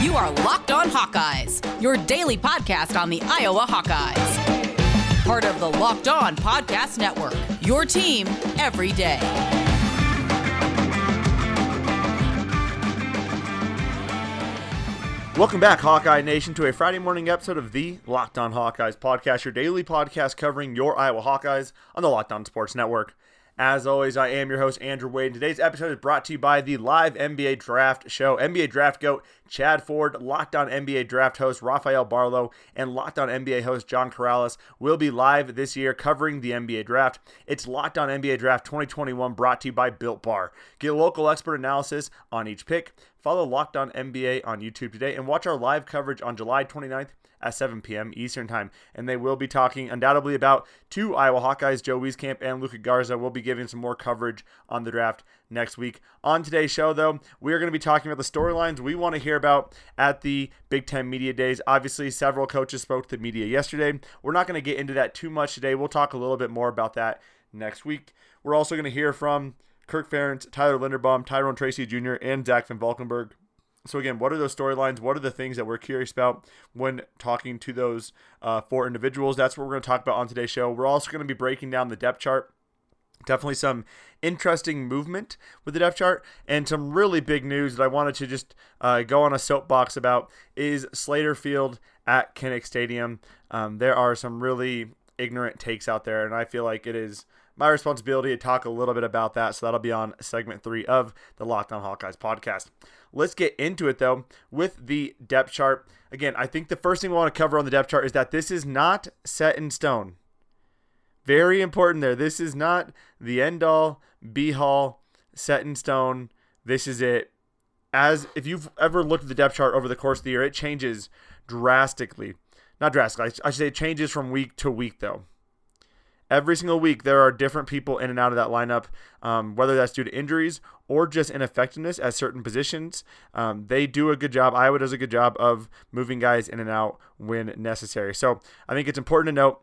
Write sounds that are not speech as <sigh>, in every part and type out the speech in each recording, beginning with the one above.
You are Locked On Hawkeyes, your daily podcast on the Iowa Hawkeyes. Part of the Locked On Podcast Network, your team every day. Welcome back, Hawkeye Nation, to a Friday morning episode of the Locked On Hawkeyes podcast, your daily podcast covering your Iowa Hawkeyes on the Locked On Sports Network. As always, I am your host, Andrew Wade. And today's episode is brought to you by the live NBA Draft Show. NBA Draft Goat Chad Ford, Locked On NBA Draft host Rafael Barlowe, and Locked On NBA host John Corrales will be live this year covering the NBA Draft. It's Locked On NBA Draft 2021 brought to you by Built Bar. Get local expert analysis on each pick. Follow Locked On NBA on YouTube today and watch our live coverage on July 29th at 7 p.m. Eastern Time. And they will be talking undoubtedly about two Iowa Hawkeyes. Joe Wieskamp and Luka Garza will be giving some more coverage on the draft next week. On today's show, though, we are going to be talking about the storylines we want to hear about at the Big Ten Media Days. Obviously, several coaches spoke to the media yesterday. We're not going to get into that too much today. We'll talk a little bit more about that next week. We're also going to hear from Kirk Ferentz, Tyler Linderbaum, Tyrone Tracy Jr., and Zach Van Valkenburg. So again, what are those storylines? What are the things that we're curious about when talking to those uh, four individuals? That's what we're going to talk about on today's show. We're also going to be breaking down the depth chart. Definitely some interesting movement with the depth chart and some really big news that I wanted to just uh, go on a soapbox about is Slater Field at Kinnick Stadium. Um, there are some really ignorant takes out there, and I feel like it is my responsibility to talk a little bit about that. So that'll be on segment three of the Locked On Hawkeyes podcast. Let's get into it though with the depth chart. Again, I think the first thing we want to cover on the depth chart is that this is not set in stone. Very important there. This is not the end all be all set in stone. This is it. As if you've ever looked at the depth chart over the course of the year, it changes drastically. Not drastically. I should say it changes from week to week though every single week there are different people in and out of that lineup, um, whether that's due to injuries or just ineffectiveness at certain positions. Um, they do a good job. Iowa does a good job of moving guys in and out when necessary. So I think it's important to note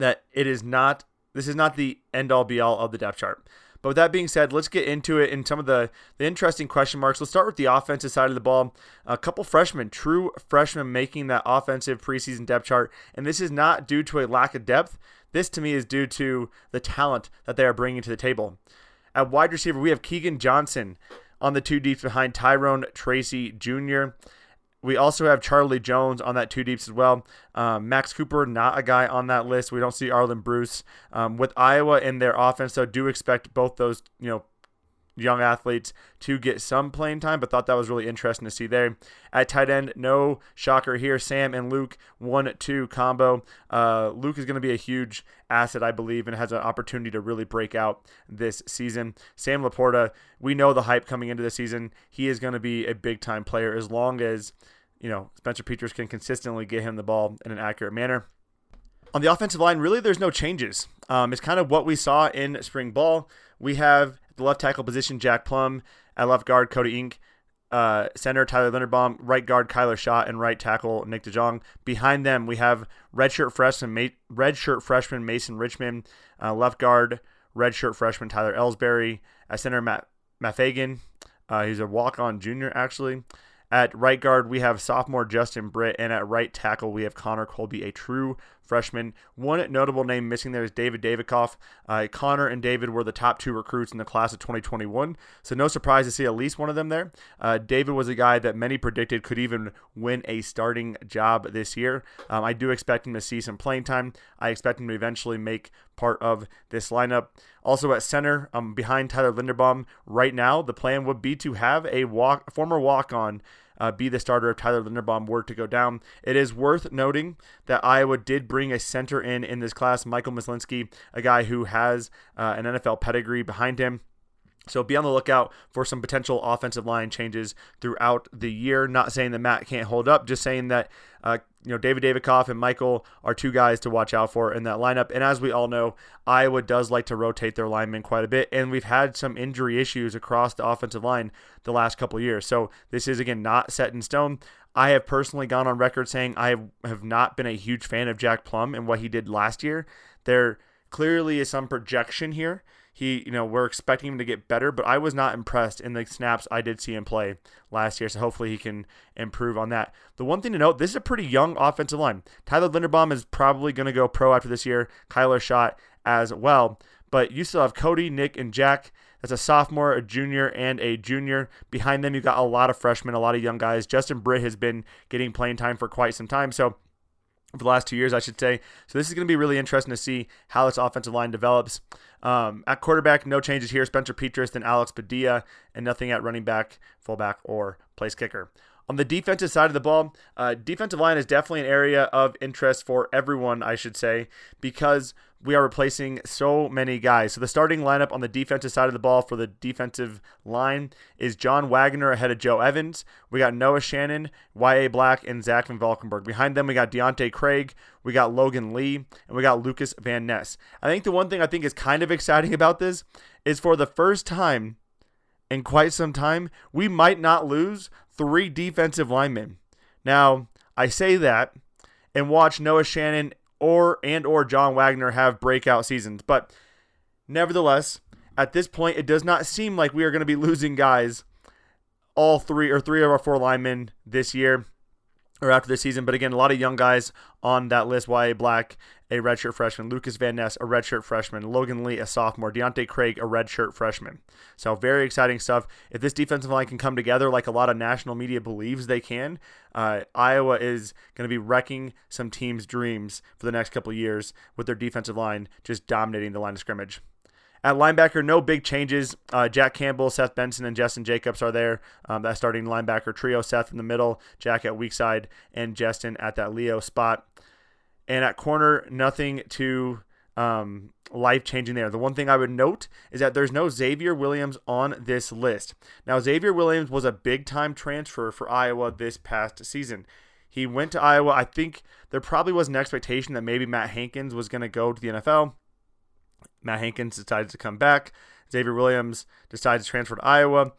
that it is not this is not the end all be all of the depth chart. But with that being said, let's get into it in some of the, the interesting question marks. Let's start with the offensive side of the ball. A couple freshmen, true freshmen, making that offensive preseason depth chart. And this is not due to a lack of depth. This to me is due to the talent that they are bringing to the table. At wide receiver, we have Keegan Johnson on the two deeps behind Tyrone Tracy Jr. We also have Charlie Jones on that two deeps as well. Um, Max Cooper, not a guy on that list. We don't see Arland Bruce. Um, with Iowa in their offense, so do expect both those you know young athletes to get some playing time, but thought that was really interesting to see there. At tight end, no shocker here. Sam and Luke, 1 2 combo. Uh, Luke is going to be a huge asset, I believe, and has an opportunity to really break out this season. Sam Laporta, we know the hype coming into the season. He is going to be a big time player as long as, you know, Spencer Petras can consistently get him the ball in an accurate manner. On the offensive line, really, there's no changes. Um, it's kind of what we saw in spring ball. We have the left tackle position, Jack Plumb. At left guard, Cody Ince. Uh, center Tyler Linderbaum, right guard Kyler Schott, and right tackle Nick DeJong. Behind them, we have redshirt freshman, Ma- redshirt freshman Mason Richmond, uh, left guard redshirt freshman Tyler Elsbury, at center Matt Mafegan. Uh, he's a walk-on junior actually. At right guard, we have sophomore Justin Britt, and at right tackle, we have Connor Colby, a true freshman. One notable name missing there is David Davidkov. Uh, Connor and David were the top two recruits in the class of 2021, so no surprise to see at least one of them there. Uh, David was a guy that many predicted could even win a starting job this year. Um, I do expect him to see some playing time. I expect him to eventually make part of this lineup. Also at center, um, behind Tyler Linderbaum, right now the plan would be to have a walk, former walk-on uh, be the starter if Tyler Linderbaum were to go down. It is worth noting that Iowa did bring a center in in this class, Michael Myslinski, a guy who has uh, an NFL pedigree behind him. So be on the lookout for some potential offensive line changes throughout the year. Not saying that Matt can't hold up, just saying that uh, you know David Davidkov and Michael are two guys to watch out for in that lineup. And as we all know, Iowa does like to rotate their linemen quite a bit, and we've had some injury issues across the offensive line the last couple years. So this is again not set in stone. I have personally gone on record saying I have not been a huge fan of Jack Plumb and what he did last year. There clearly is some projection here he, you know, we're expecting him to get better, but I was not impressed in the snaps I did see him play last year. So hopefully he can improve on that. The one thing to note, this is a pretty young offensive line. Tyler Linderbaum is probably going to go pro after this year. Kyler Schott as well. But you still have Cody, Nick, and Jack. That's a sophomore, a junior, and a junior. Behind them, you've got a lot of freshmen, a lot of young guys. Justin Britt has been getting playing time for quite some time. So for the last two years, I should say. So this is going to be really interesting to see how this offensive line develops. Um, at quarterback, no changes here. Spencer Petras, and Alex Padilla, and nothing at running back, fullback, or place kicker. On the defensive side of the ball, uh, defensive line is definitely an area of interest for everyone, I should say, because we are replacing so many guys. So the starting lineup on the defensive side of the ball for the defensive line is John Waggoner ahead of Joe Evans. We got Noah Shannon, Y.A. Black, and Zach Van Valkenburg. Behind them, we got Deontae Craig, we got Logan Lee, and we got Lucas Van Ness. I think the one thing I think is kind of exciting about this is for the first time in quite some time, we might not lose three defensive linemen. Now, I say that and watch Noah Shannon or and or John Waggoner have breakout seasons. But nevertheless, at this point, it does not seem like we are going to be <laughs> losing guys, all three or three of our four linemen this year or after this season. But again, a lot of young guys on that list. Y.A. Black, a redshirt freshman. Lucas Van Ness, a redshirt freshman. Logan Lee, a sophomore. Deontae Craig, a redshirt freshman. So very exciting stuff. If this defensive line can come together like a lot of national media believes they can, uh, Iowa is going to be wrecking some teams' dreams for the next couple years with their defensive line just dominating the line of scrimmage. At linebacker, no big changes. Uh, Jack Campbell, Seth Benson, and Jestin Jacobs are there. Um, that starting linebacker trio. Seth in the middle, Jack at weak side, and Justin at that Leo spot. And at corner, nothing too um, life changing there. The one thing I would note is that there's no Xavier Williams on this list. Now, Xavier Williams was a big time transfer for Iowa this past season. He went to Iowa. I think there probably was an expectation that maybe Matt Hankins was going to go to the NFL. Matt Hankins decided to come back. Xavier Williams decided to transfer to Iowa.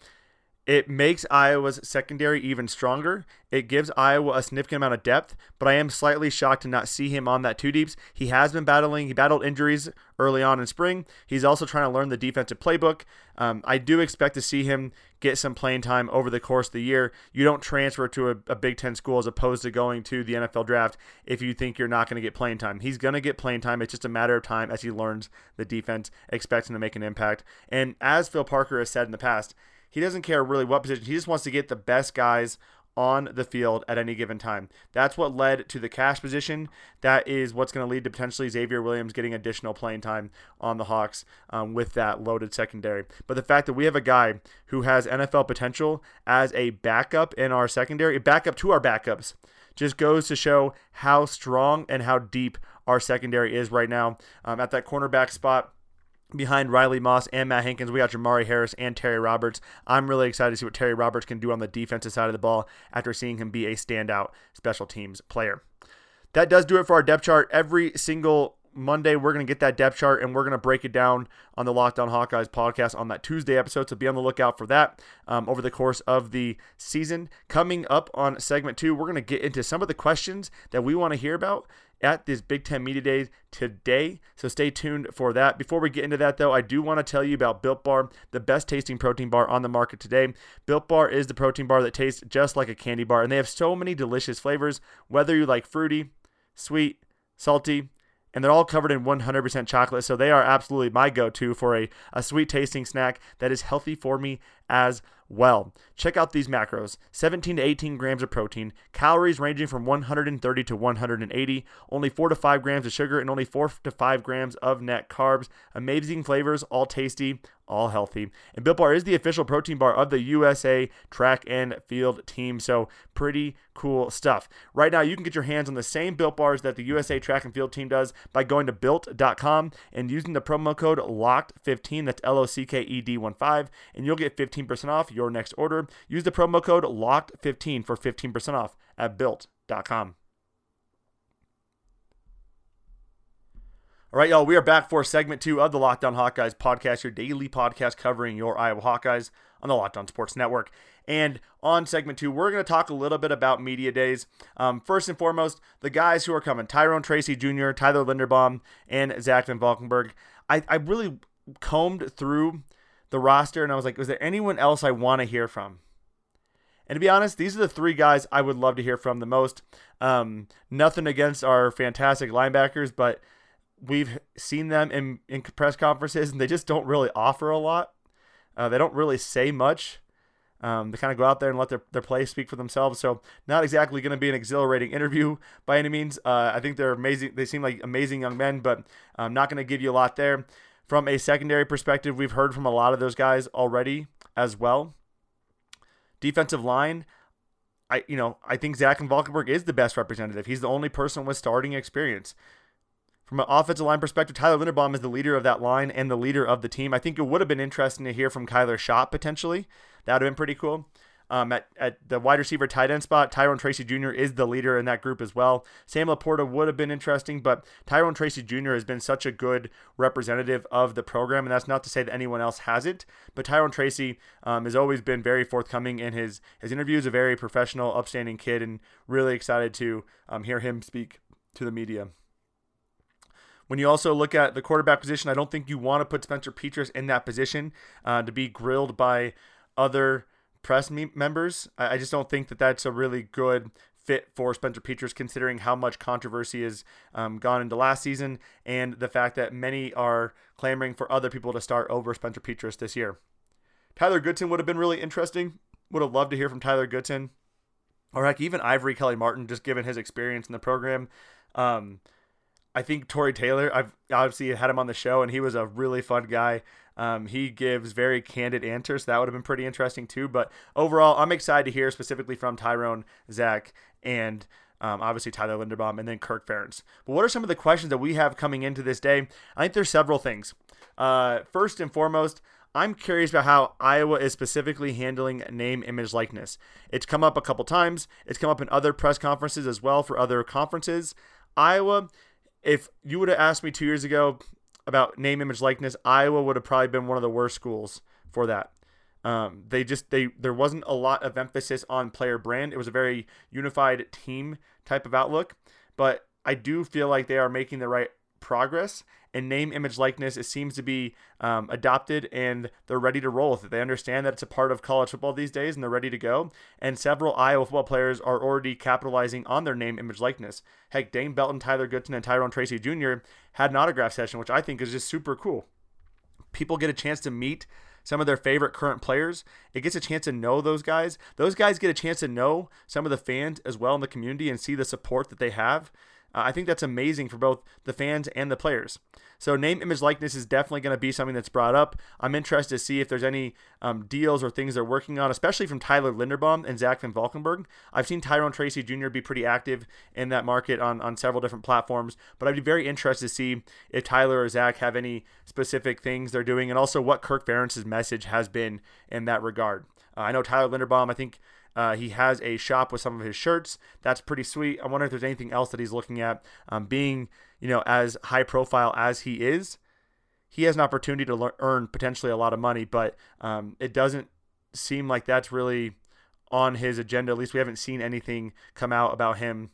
It makes Iowa's secondary even stronger. It gives Iowa a significant amount of depth, but I am slightly shocked to not see him on that two deeps. He has been battling, he battled injuries early on in spring. He's also trying to learn the defensive playbook. Um, I do expect to see him get some playing time over the course of the year. You don't transfer to a, a Big Ten school as opposed to going to the NFL draft if you think you're not going to get playing time. He's going to get playing time. It's just a matter of time as he learns the defense, expecting to make an impact. And as Phil Parker has said in the past, he doesn't care really what position. He just wants to get the best guys on the field at any given time. That's what led to the cash position. That is what's going to lead to potentially Xavier Williams getting additional playing time on the Hawks um, with that loaded secondary. But the fact that we have a guy who has NFL potential as a backup in our secondary, a backup to our backups, just goes to show how strong and how deep our secondary is right now. Um, at that cornerback spot, behind Riley Moss and Matt Hankins, we got Jamari Harris and Terry Roberts. I'm really excited to see what Terry Roberts can do on the defensive side of the ball after seeing him be a standout special teams player. That does do it for our depth chart. Every single Monday, we're going to get that depth chart and we're going to break it down on the Locked On Hawkeyes podcast on that Tuesday episode. So be on the lookout for that um, over the course of the season. Coming up on segment two, we're going to get into some of the questions that we want to hear about at this Big Ten Media Days today. So stay tuned for that. Before we get into that, though, I do want to tell you about Built Bar, the best tasting protein bar on the market today. Built Bar is the protein bar that tastes just like a candy bar, and they have so many delicious flavors, whether you like fruity, sweet, salty, and they're all covered in 100% chocolate. So they are absolutely my go to for a, a sweet tasting snack that is healthy for me as well. Check out these macros 17 to 18 grams of protein, calories ranging from 130 to 180, only 4 to 5 grams of sugar, and only 4 to 5 grams of net carbs. Amazing flavors, all tasty, all healthy. And Built Bar is the official protein bar of the USA track and field team. So, pretty cool stuff. Right now, you can get your hands on the same Built Bars that the USA track and field team does by going to built.com and using the promo code LOCKED15. That's L O C K E D 1 5, and you'll get 15% off your next order. Use the promo code LOCKED15 for 15% off at built.com. All right, y'all, we are back for segment two of the Locked On Hawkeyes podcast, your daily podcast covering your Iowa Hawkeyes on the Locked On Sports Network. And on segment two, we're going to talk a little bit about media days. Um, first and foremost, the guys who are coming Tyrone Tracy Jr., Tyler Linderbaum, and Zach Van Valkenburg. I, I really combed through the roster and I was like, was there anyone else I want to hear from? And to be honest, these are the three guys I would love to hear from the most. Um, nothing against our fantastic linebackers, but we've seen them in, in press conferences and they just don't really offer a lot. Uh, they don't really say much. Um, they kind of go out there and let their, their play speak for themselves. So not exactly going to be an exhilarating interview by any means. Uh, I think they're amazing. They seem like amazing young men, but I'm not going to give you a lot there. From a secondary perspective, we've heard from a lot of those guys already as well. Defensive line, I you know I think Zach Van Valkenburg is the best representative. He's the only person with starting experience. From an offensive line perspective, Tyler Linderbaum is the leader of that line and the leader of the team. I think it would have been interesting to hear from Kyler Schott potentially. That would have been pretty cool. Um, at, at the wide receiver tight end spot, Tyrone Tracy Jr. is the leader in that group as well. Sam LaPorta would have been interesting, but Tyrone Tracy Jr. has been such a good representative of the program, and that's not to say that anyone else hasn't. But Tyrone Tracy um, has always been very forthcoming in his his interviews. A very professional, upstanding kid, and really excited to um, hear him speak to the media. When you also look at the quarterback position, I don't think you want to put Spencer Petras in that position uh, to be grilled by other press members. I, I just don't think that that's a really good fit for Spencer Petras, considering how much controversy has um, gone into last season and the fact that many are clamoring for other people to start over Spencer Petras this year. Tyler Goodson would have been really interesting. Would have loved to hear from Tyler Goodson. Or heck, even Ivory Kelly Martin, just given his experience in the program. Um, I think Tory Taylor, I've obviously had him on the show, and he was a really fun guy. Um, he gives very candid answers. That would have been pretty interesting too. But overall, I'm excited to hear specifically from Tyrone, Zach, and um, obviously Tyler Linderbaum, and then Kirk Ferentz. But what are some of the questions that we have coming into this day? I think there's several things. Uh, first and foremost, I'm curious about how Iowa is specifically handling name, image, likeness. It's come up a couple times. It's come up in other press conferences as well for other conferences. Iowa if you would have asked me two years ago about name, image, likeness, Iowa would have probably been one of the worst schools for that. Um, they just they there wasn't a lot of emphasis on player brand. It was a very unified team type of outlook, but I do feel like they are making the right progress and name, image, likeness. It seems to be um, adopted and they're ready to roll with it. They understand that it's a part of college football these days and they're ready to go. And several Iowa football players are already capitalizing on their name, image, likeness. Heck, Dane Belton, Tyler Goodson, and Tyrone Tracy Jr. had an autograph session, which I think is just super cool. People get a chance to meet some of their favorite current players. It gets a chance to know those guys. Those guys get a chance to know some of the fans as well in the community and see the support that they have. Uh, I think that's amazing for both the fans and the players. So name, image, likeness is definitely going to be something that's brought up. I'm interested to see if there's any um, deals or things they're working on, especially from Tyler Linderbaum and Zach Van Valkenburg. I've seen Tyrone Tracy Jr. be pretty active in that market on, on several different platforms, but I'd be very interested to see if Tyler or Zach have any specific things they're doing and also what Kirk Ferentz's message has been in that regard. Uh, I know Tyler Linderbaum, I think uh, he has a shop with some of his shirts. That's pretty sweet. I wonder if there's anything else that he's looking at. Um, being, you know, as high profile as he is, he has an opportunity to earn potentially a lot of money, but um, it doesn't seem like that's really on his agenda. At least we haven't seen anything come out about him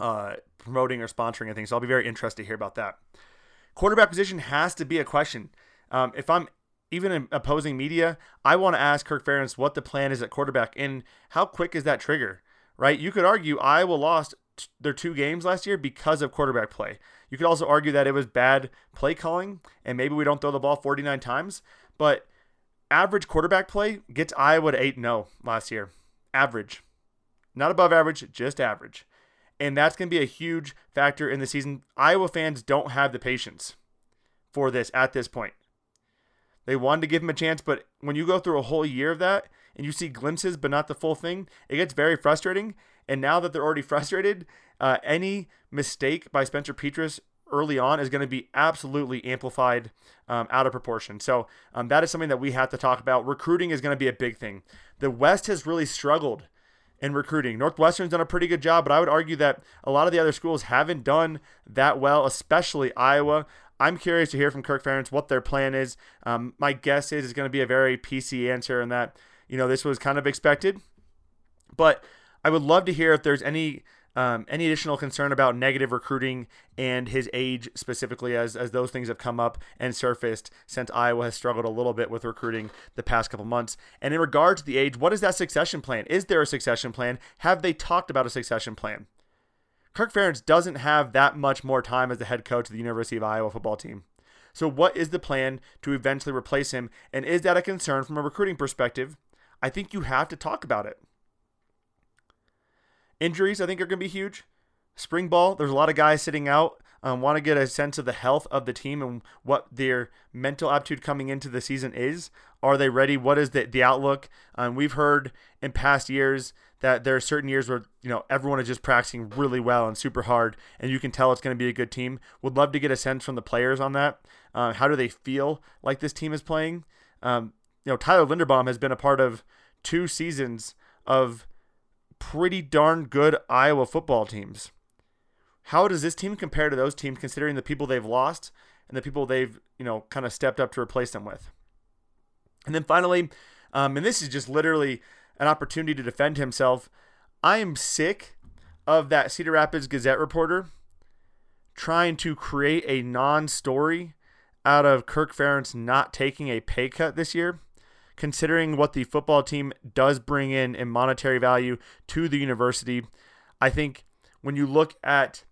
uh, promoting or sponsoring anything. So I'll be very interested to hear about that. Quarterback position has to be a question. Um, if I'm even in opposing media, I want to ask Kirk Ferentz what the plan is at quarterback and how quick is that trigger, right? You could argue Iowa lost their two games last year because of quarterback play. You could also argue that it was bad play calling and maybe we don't throw the ball 49 times, but average quarterback play gets Iowa to 8 0 last year. Average. Not above average, just average. And that's going to be a huge factor in the season. Iowa fans don't have the patience for this at this point. They wanted to give him a chance, but when you go through a whole year of that and you see glimpses but not the full thing, it gets very frustrating. And now that they're already <laughs> frustrated, uh, any mistake by Spencer Petras early on is going to be absolutely amplified um, out of proportion. So um, that is something that we have to talk about. Recruiting is going to be a big thing. The West has really struggled in recruiting. Northwestern's done a pretty good job, but I would argue that a lot of the other schools haven't done that well, especially Iowa. I'm curious to hear from Kirk Ferentz what their plan is. Um, my guess is it's going to be a very PC answer, and that you know this was kind of expected. But I would love to hear if there's any um, any additional concern about negative recruiting and his age specifically, as as those things have come up and surfaced since Iowa has struggled a little bit with recruiting the past couple months. And in regard to the age, what is that succession plan? Is there a succession plan? Have they talked about a succession plan? Kirk Ferentz doesn't have that much more time as the head coach of the University of Iowa football team. So, what is the plan to eventually replace him? And is that a concern from a recruiting perspective? I think you have to talk about it. Injuries, I think, are going to be huge. Spring ball, there's a lot of guys sitting out. Um, want to get a sense of the health of the team and what their mental aptitude coming into the season is. Are they ready? What is the, the outlook? Um, we've heard in past years that there are certain years where you know everyone is just practicing really well and super hard, and you can tell it's going to be a good team. Would love to get a sense from the players on that. Uh, how do they feel like this team is playing? Um, you know, Tyler Linderbaum has been a part of two seasons of pretty darn good Iowa football teams. How does this team compare to those teams, considering the people they've lost and the people they've you know kind of stepped up to replace them with? And then finally, um, and this is just literally an opportunity to defend himself. I am sick of that Cedar Rapids Gazette reporter trying to create a non-story out of Kirk Ferentz not taking a pay cut this year considering what the football team does bring in in monetary value to the university. I think when you look at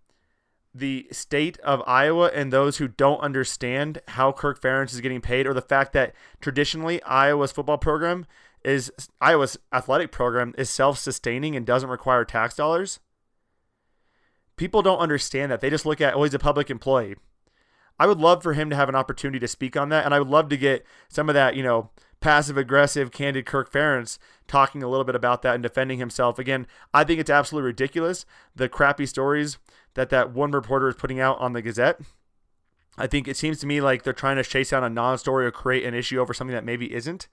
the state of Iowa and those who don't understand how Kirk Ferentz is getting paid, or the fact that traditionally Iowa's football program is Iowa's athletic program is self-sustaining and doesn't require tax dollars. People don't understand that. They just look at oh he's a public employee. I would love for him to have an opportunity to speak on that, and I would love to get some of that, you know, passive aggressive, candid Kirk Ferentz talking a little bit about that and defending himself. Again, I think it's absolutely ridiculous the crappy stories that that one reporter is putting out on the Gazette. I think it seems to me like they're trying to chase down a non-story or create an issue over something that maybe isn't.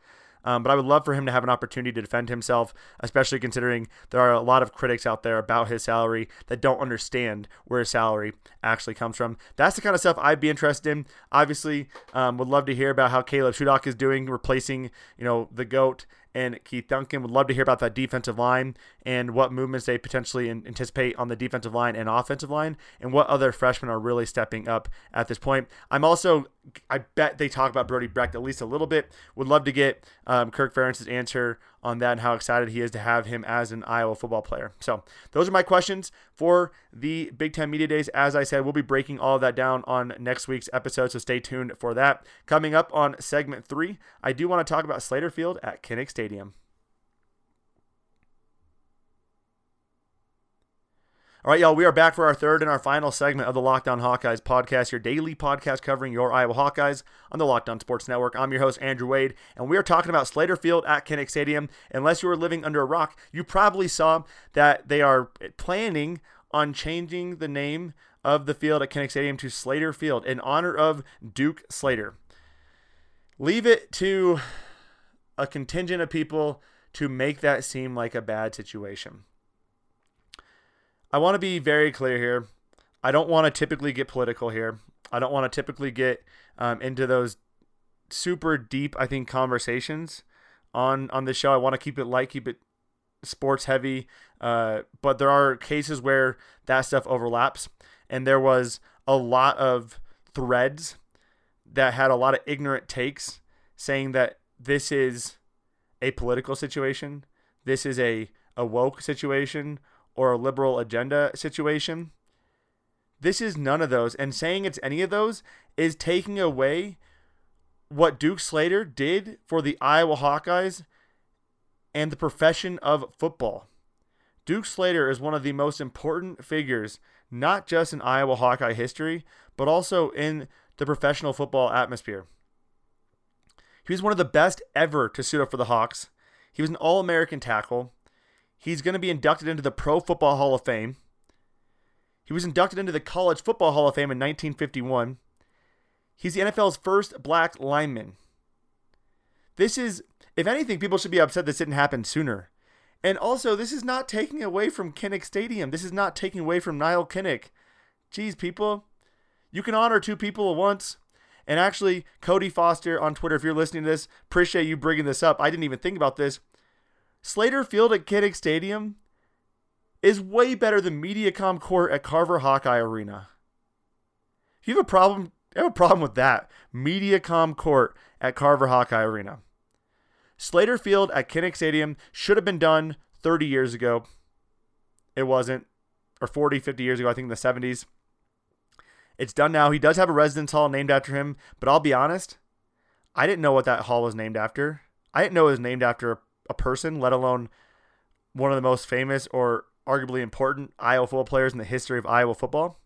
Um, but I would love for him to have an opportunity to defend himself, especially considering there are a lot of critics out there about his salary that don't understand where his salary actually comes from. That's the kind of stuff I'd be interested in. Obviously, um, would love to hear about how Caleb Shudak is doing, replacing you know the goat and Keith Duncan. Would love to hear about that defensive line and what movements they potentially anticipate on the defensive line and offensive line, and what other freshmen are really stepping up at this point. I'm also, I bet they talk about Brody Brecht at least a little bit. Would love to get um, Kirk Ferentz's answer on that and how excited he is to have him as an Iowa football player. So those are my questions for the Big Ten Media Days. As I said, we'll be breaking all of that down on next week's episode, so stay tuned for that. Coming up on segment three, I do want to talk about Slater Field at Kinnick Stadium. All right, y'all, we are back for our third and our final segment of the Locked On Hawkeyes podcast, your daily podcast covering your Iowa Hawkeyes on the Locked On Sports Network. I'm your host, Andrew Wade, and we are talking about Slater Field at Kinnick Stadium. Unless you were living under a rock, you probably saw that they are planning on changing the name of the field at Kinnick Stadium to Slater Field in honor of Duke Slater. Leave it to a contingent of people to make that seem like a bad situation. I want to be very clear here. I don't want to typically get political here. I don't want to typically get um, into those super deep, I think, conversations on on this show. I want to keep it light, keep it sports heavy. Uh, but there are cases where that stuff overlaps, and there was a lot of threads that had a lot of ignorant takes saying that this is a political situation, this is a a woke situation, or a liberal agenda situation. This is none of those. And saying it's any of those is taking away what Duke Slater did for the Iowa Hawkeyes and the profession of football. Duke Slater is one of the most important figures, not just in Iowa Hawkeye history, but also in the professional football atmosphere. He was one of the best ever to suit up for the Hawks. He was an All American tackle. He's going to be inducted into the Pro Football Hall of Fame. He was inducted into the College Football Hall of Fame in 1951. He's the NFL's first black lineman. This is, if anything, people should be upset this didn't happen sooner. And also, this is not taking away from Kinnick Stadium. This is not taking away from Nile Kinnick. Geez, people, you can honor two people at once. And actually, Cody Foster on Twitter, if you're listening to this, appreciate you bringing this up. I didn't even think about this. Slater Field at Kinnick Stadium is way better than Mediacom Court at Carver Hawkeye Arena. If you have a problem, have a problem with that. Mediacom Court at Carver Hawkeye Arena. Slater Field at Kinnick Stadium should have been done 30 years ago. It wasn't, or 40, 50 years ago, I think in the 70s. It's done now. He does have a residence hall named after him, but I'll be honest, I didn't know what that hall was named after. I didn't know it was named after a person, let alone one of the most famous or arguably important Iowa football players in the history of Iowa football.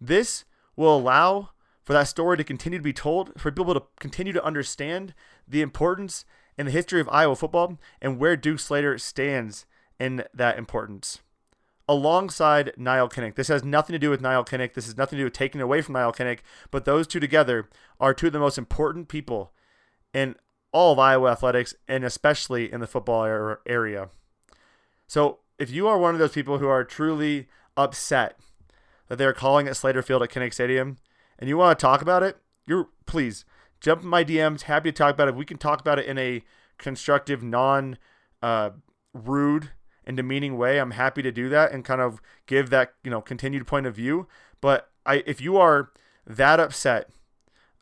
This will allow for that story to continue to be told, for people to continue to understand the importance and the history of Iowa football and where Duke Slater stands in that importance. Alongside Nile Kinnick. This has nothing to do with Nile Kinnick. This has nothing to do with taking away from Nile Kinnick, but those two together are two of the most important people in all of Iowa athletics and especially in the football area. So if you are one of those people who are truly upset that they're calling it Slater Field at Kinnick Stadium and you want to talk about it, you're please jump in my DMs. Happy to talk about it. We can talk about it in a constructive, non uh, rude and demeaning way. I'm happy to do that and kind of give that you know continued point of view. But I, if you are that upset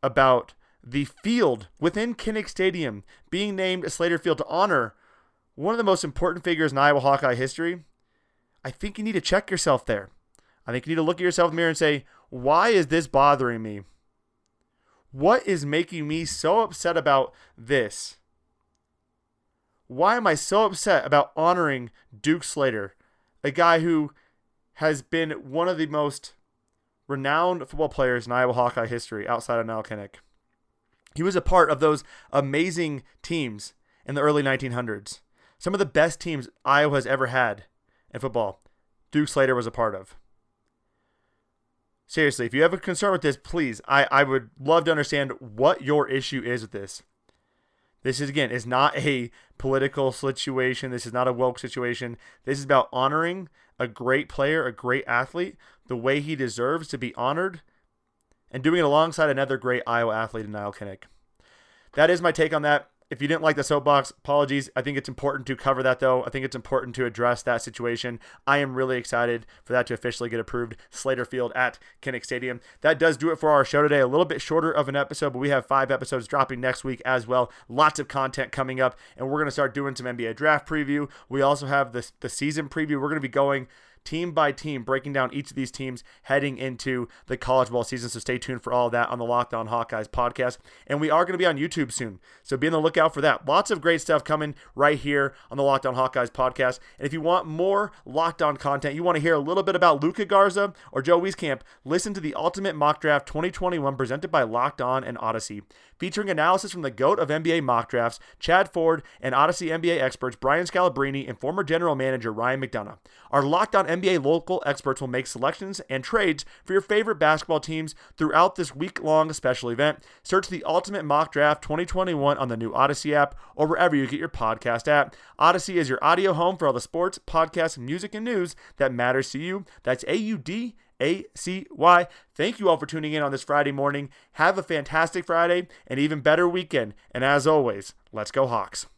about the field within Kinnick Stadium being named Slater Field to honor one of the most important figures in Iowa Hawkeye history, I think you need to check yourself there. I think you need to look at yourself in the mirror and say, why is this bothering me? What is making me so upset about this? Why am I so upset about honoring Duke Slater, a guy who has been one of the most renowned football players in Iowa Hawkeye history outside of Nile Kinnick? He was a part of those amazing teams in the early 1900s. Some of the best teams Iowa has ever had in football, Duke Slater was a part of seriously, if you have a concern with this, please, I, I would love to understand what your issue is with this. This is again is not a political situation. This is not a woke situation. This is about honoring a great player, a great athlete, the way he deserves to be honored, and doing it alongside another great Iowa athlete in Nile Kinnick. That is my take on that. If you didn't like the soapbox, apologies. I think it's important to cover that, though. I think it's important to address that situation. I am really excited for that to officially get approved. Slater Field at Kinnick Stadium. That does do it for our show today. A little bit shorter of an episode, but we have five episodes dropping next week as well. Lots of content coming up, and we're going to start doing some NBA draft preview. We also have the, the season preview. We're going to be going team by team, breaking down each of these teams heading into the college ball season. So stay tuned for all that on the Locked On Hawkeyes podcast. And we are going to be on YouTube soon. So be on the lookout for that. Lots of great stuff coming right here on the Locked On Hawkeyes podcast. And if you want more Locked On content, you want to hear a little bit about Luka Garza or Joe Wieskamp, listen to the Ultimate Mock Draft 2021 presented by Locked On and Audacy featuring analysis from the GOAT of NBA mock drafts, Chad Ford, and Audacy NBA experts Brian Scalabrine and former general manager Ryan McDonough. Our Locked On NBA local experts will make selections and trades for your favorite basketball teams throughout this week long special event. Search the Ultimate Mock Draft 2021 on the new Audacy app or wherever you get your podcast app. Audacy is your audio home for all the sports, podcasts, music, and news that matters to you. That's A U D a C Y. Thank you all for tuning in on this Friday morning. Have a fantastic Friday and even better weekend. And as always, let's go Hawks.